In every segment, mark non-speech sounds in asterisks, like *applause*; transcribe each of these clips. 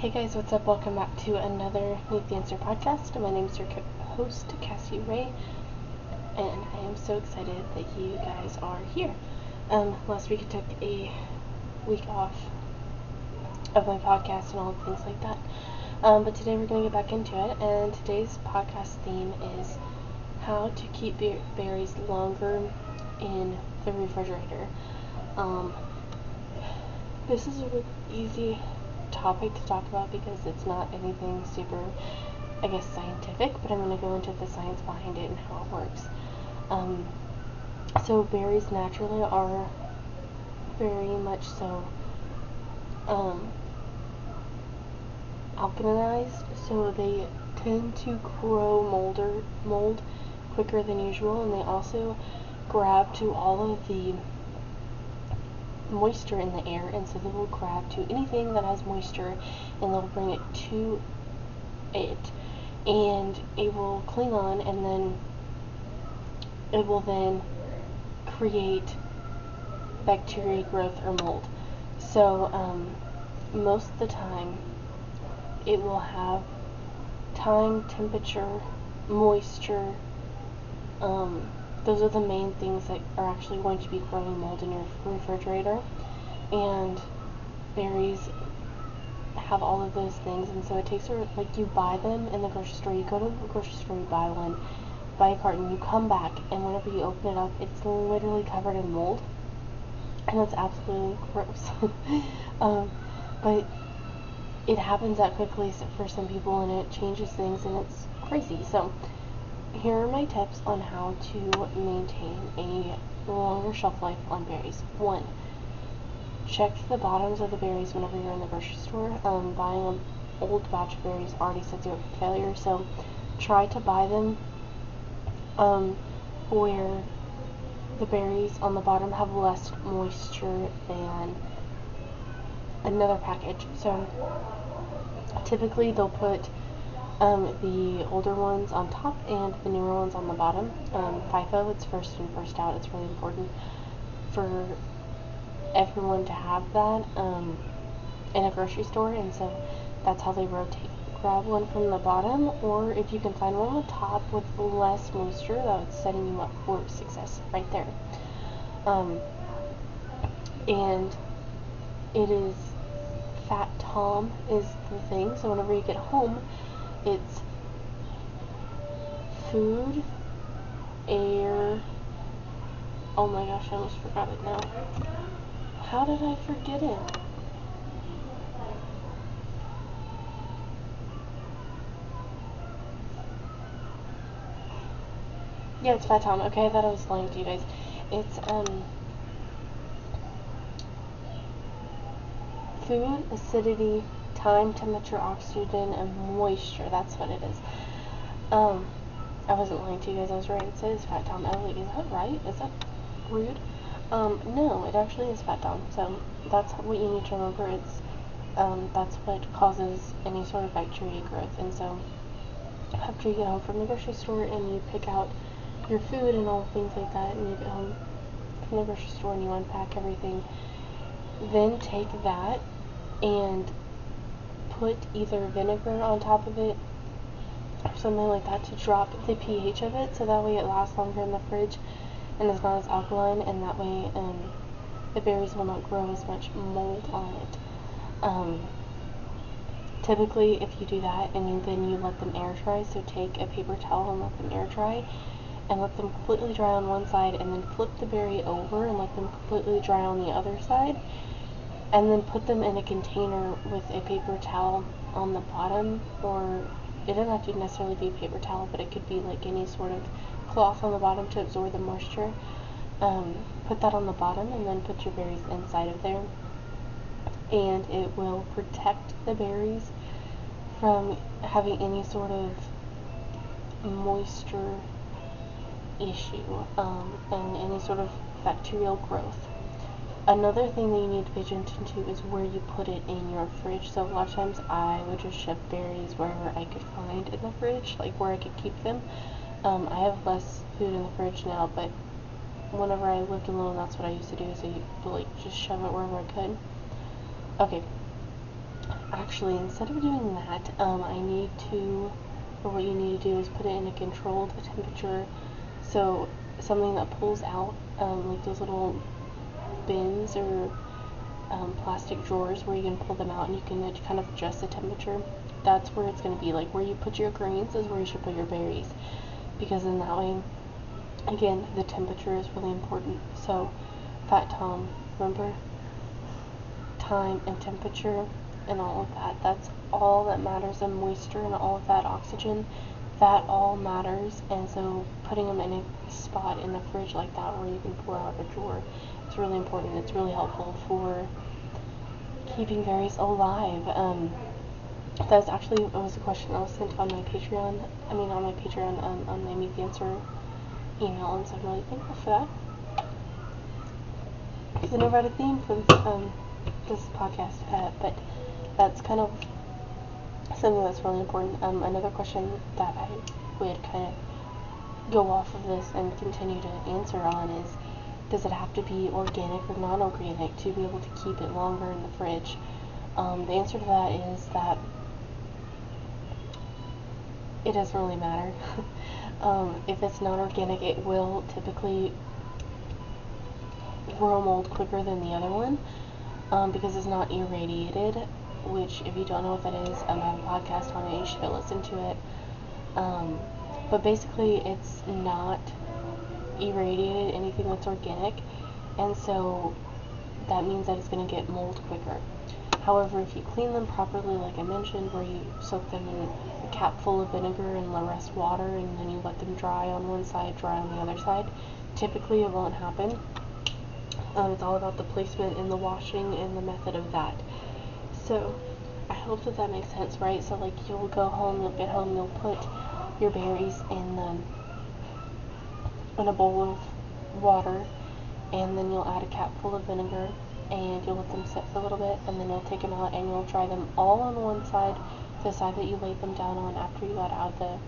Hey guys, what's up? Welcome back to another Need the Answer podcast. My name is your host, Cassie Ray, and I am so excited that you guys are here. Um, last week I took a week off of my podcast and all the things like that. Um, but today we're going to get back into it, and today's podcast theme is how to keep berries longer in the refrigerator. Um, this is a really easy topic to talk about because it's not anything super, I guess, scientific, but I'm going to go into the science behind it and how it works. Um, so berries naturally are very much so um, alkalinized, so they tend to grow molder, mold quicker than usual, and they also grab to all of the moisture in the air, and so they will grab to anything that has moisture and they'll bring it to it, and it will cling on, and then it will then create bacteria growth or mold. So, um, most of the time, it will have time, temperature, moisture, um, those are the main things that are actually going to be growing mold in your refrigerator. And berries have all of those things, and so it takes her like you buy them in the grocery store. You go to the grocery store, you buy one, buy a carton, you come back, and whenever you open it up, it's literally covered in mold, and that's absolutely gross. *laughs* um, but it happens that quickly for some people, and it changes things, and it's crazy. So here are my tips on how to maintain a longer shelf life on berries. One, check the bottoms of the berries whenever you're in the grocery store. Um, buying an old batch of berries already sets you up for failure, so try to buy them um, where the berries on the bottom have less moisture than another package. So typically they'll put um, the older ones on top and the newer ones on the bottom. Um, FIFO, it's first in, first out. It's really important for everyone to have that um, in a grocery store, and so that's how they rotate. Grab one from the bottom, or if you can find one on the top with less moisture, that's setting you up for success right there. Um, and it is Fat Tom is the thing, so whenever you get home, it's food, air. Oh my gosh, I almost forgot it now. How did I forget it? Yeah, it's Fat Tom. Okay, I thought I was lying to you guys. It's, um, food, acidity, time, temperature, oxygen, and moisture. That's what it is. Um, I wasn't lying to you guys. I was right. It says Fat Tom. Like, is that right? Is that rude? Um, no, it actually is Fat Tom. So that's what you need to remember. It's um, that's what causes any sort of bacteria growth. And so after you get home from the grocery store and you pick out your food and all things like that, and you get home from the grocery store and you unpack everything, then take that and put either vinegar on top of it or something like that to drop the pH of it so that way it lasts longer in the fridge and is not as alkaline and that way um, the berries will not grow as much mold on it. Um, typically if you do that and you, then you let them air dry, so take a paper towel and let them air dry and let them completely dry on one side and then flip the berry over and let them completely dry on the other side and then put them in a container with a paper towel on the bottom or it doesn't have to necessarily be a paper towel but it could be like any sort of cloth on the bottom to absorb the moisture. Um, put that on the bottom and then put your berries inside of there. And it will protect the berries from having any sort of moisture issue um, and any sort of bacterial growth Another thing that you need to pay attention to is where you put it in your fridge. So a lot of times I would just shove berries wherever I could find in the fridge, like where I could keep them. Um, I have less food in the fridge now, but whenever I lived alone, that's what I used to do. So you like just shove it wherever I could. Okay. actually, instead of doing that, um, I need to, or what you need to do is put it in a controlled temperature. So something that pulls out, um, like those little bins or um, plastic drawers where you can pull them out and you can kind of adjust the temperature. That's where it's going to be. Like where you put your grains is where you should put your berries. Because in that way, again, the temperature is really important. So, Fat Tom, remember? Time and temperature and all of that. That's all that matters, and moisture and all of that oxygen. That all matters, and so putting them in a spot in the fridge like that where you can pull out a drawer, it's really important. It's really helpful for keeping berries alive. Um, was actually it was a question that was sent on my Patreon. I mean, on my Patreon um, on my Meet the Answer email, and so I'm really thankful for that. Because I never had a theme for this um, this podcast, uh, but that's kind of something that's really important. Um, another question that I would kind of go off of this and continue to answer on is does it have to be organic or non-organic to be able to keep it longer in the fridge? Um, the answer to that is that it doesn't really matter. *laughs* um, if it's non-organic, it will typically grow mold quicker than the other one um, because it's not irradiated. Which, if you don't know what that is, I have a podcast on it. You should listen to it. Um, but basically, it's not irradiated, anything that's organic, and so that means that it's going to get mold quicker. However, if you clean them properly, like I mentioned, where you soak them in a cap full of vinegar and the rest water, and then you let them dry on one side, dry on the other side, typically it won't happen. Um, it's all about the placement and the washing and the method of that. So, I hope that that makes sense, right? So, like, you'll go home, you'll get home, you'll put your berries in the in a bowl of water, and then you'll add a cap full of vinegar, and you'll let them sit for a little bit, and then you'll take them out and you'll dry them all on one side, the side that you laid them down on after you got out the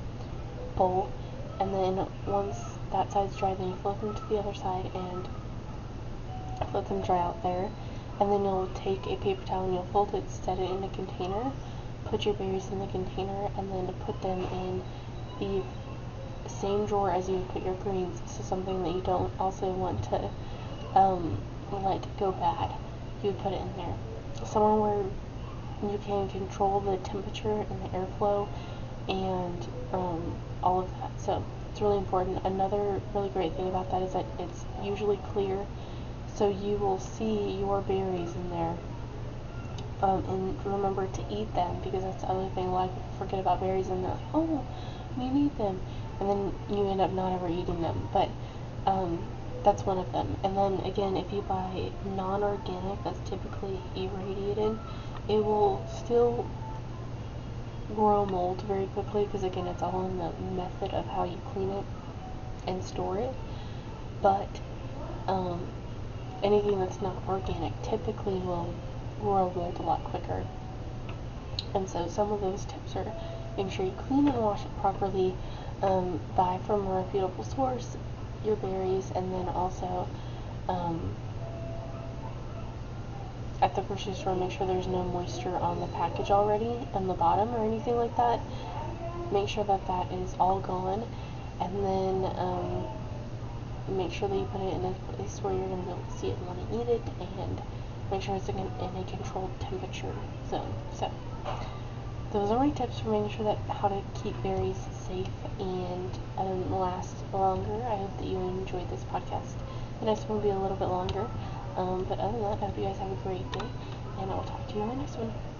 bowl, and then once that side's dry, then you flip them to the other side and let them dry out there, and then you'll take a paper towel and you'll fold it, set it in a container, put your berries in the container, and then put them in the same drawer as you put your greens. So something that you don't also want to um, let go bad, you would put it in there. Somewhere where you can control the temperature and the airflow and um, all of that. So it's really important. Another really great thing about that is that it's usually clear, so you will see your berries in there. Um, and remember to eat them because that's the other thing. People forget about berries and they're like, oh, we need them and then you end up not ever eating them. But um, that's one of them. And then again, if you buy non-organic, that's typically irradiated, it will still grow mold very quickly because again, it's all in the method of how you clean it and store it. But um, anything that's not organic typically will grow mold a lot quicker. And so some of those tips are make sure you clean and wash it properly, um, buy from a reputable source your berries, and then also um, at the grocery store make sure there's no moisture on the package already on the bottom or anything like that. Make sure that that is all gone, and then um, make sure that you put it in a place where you're going to be able to see it and want to eat it, and make sure it's in a, controlled temperature zone. So those are my tips for making sure that how to keep berries safe and um, last longer. I hope that you enjoyed this podcast. The next one will be a little bit longer. Um, but other than that, I hope you guys have a great day, and I will talk to you in the next one.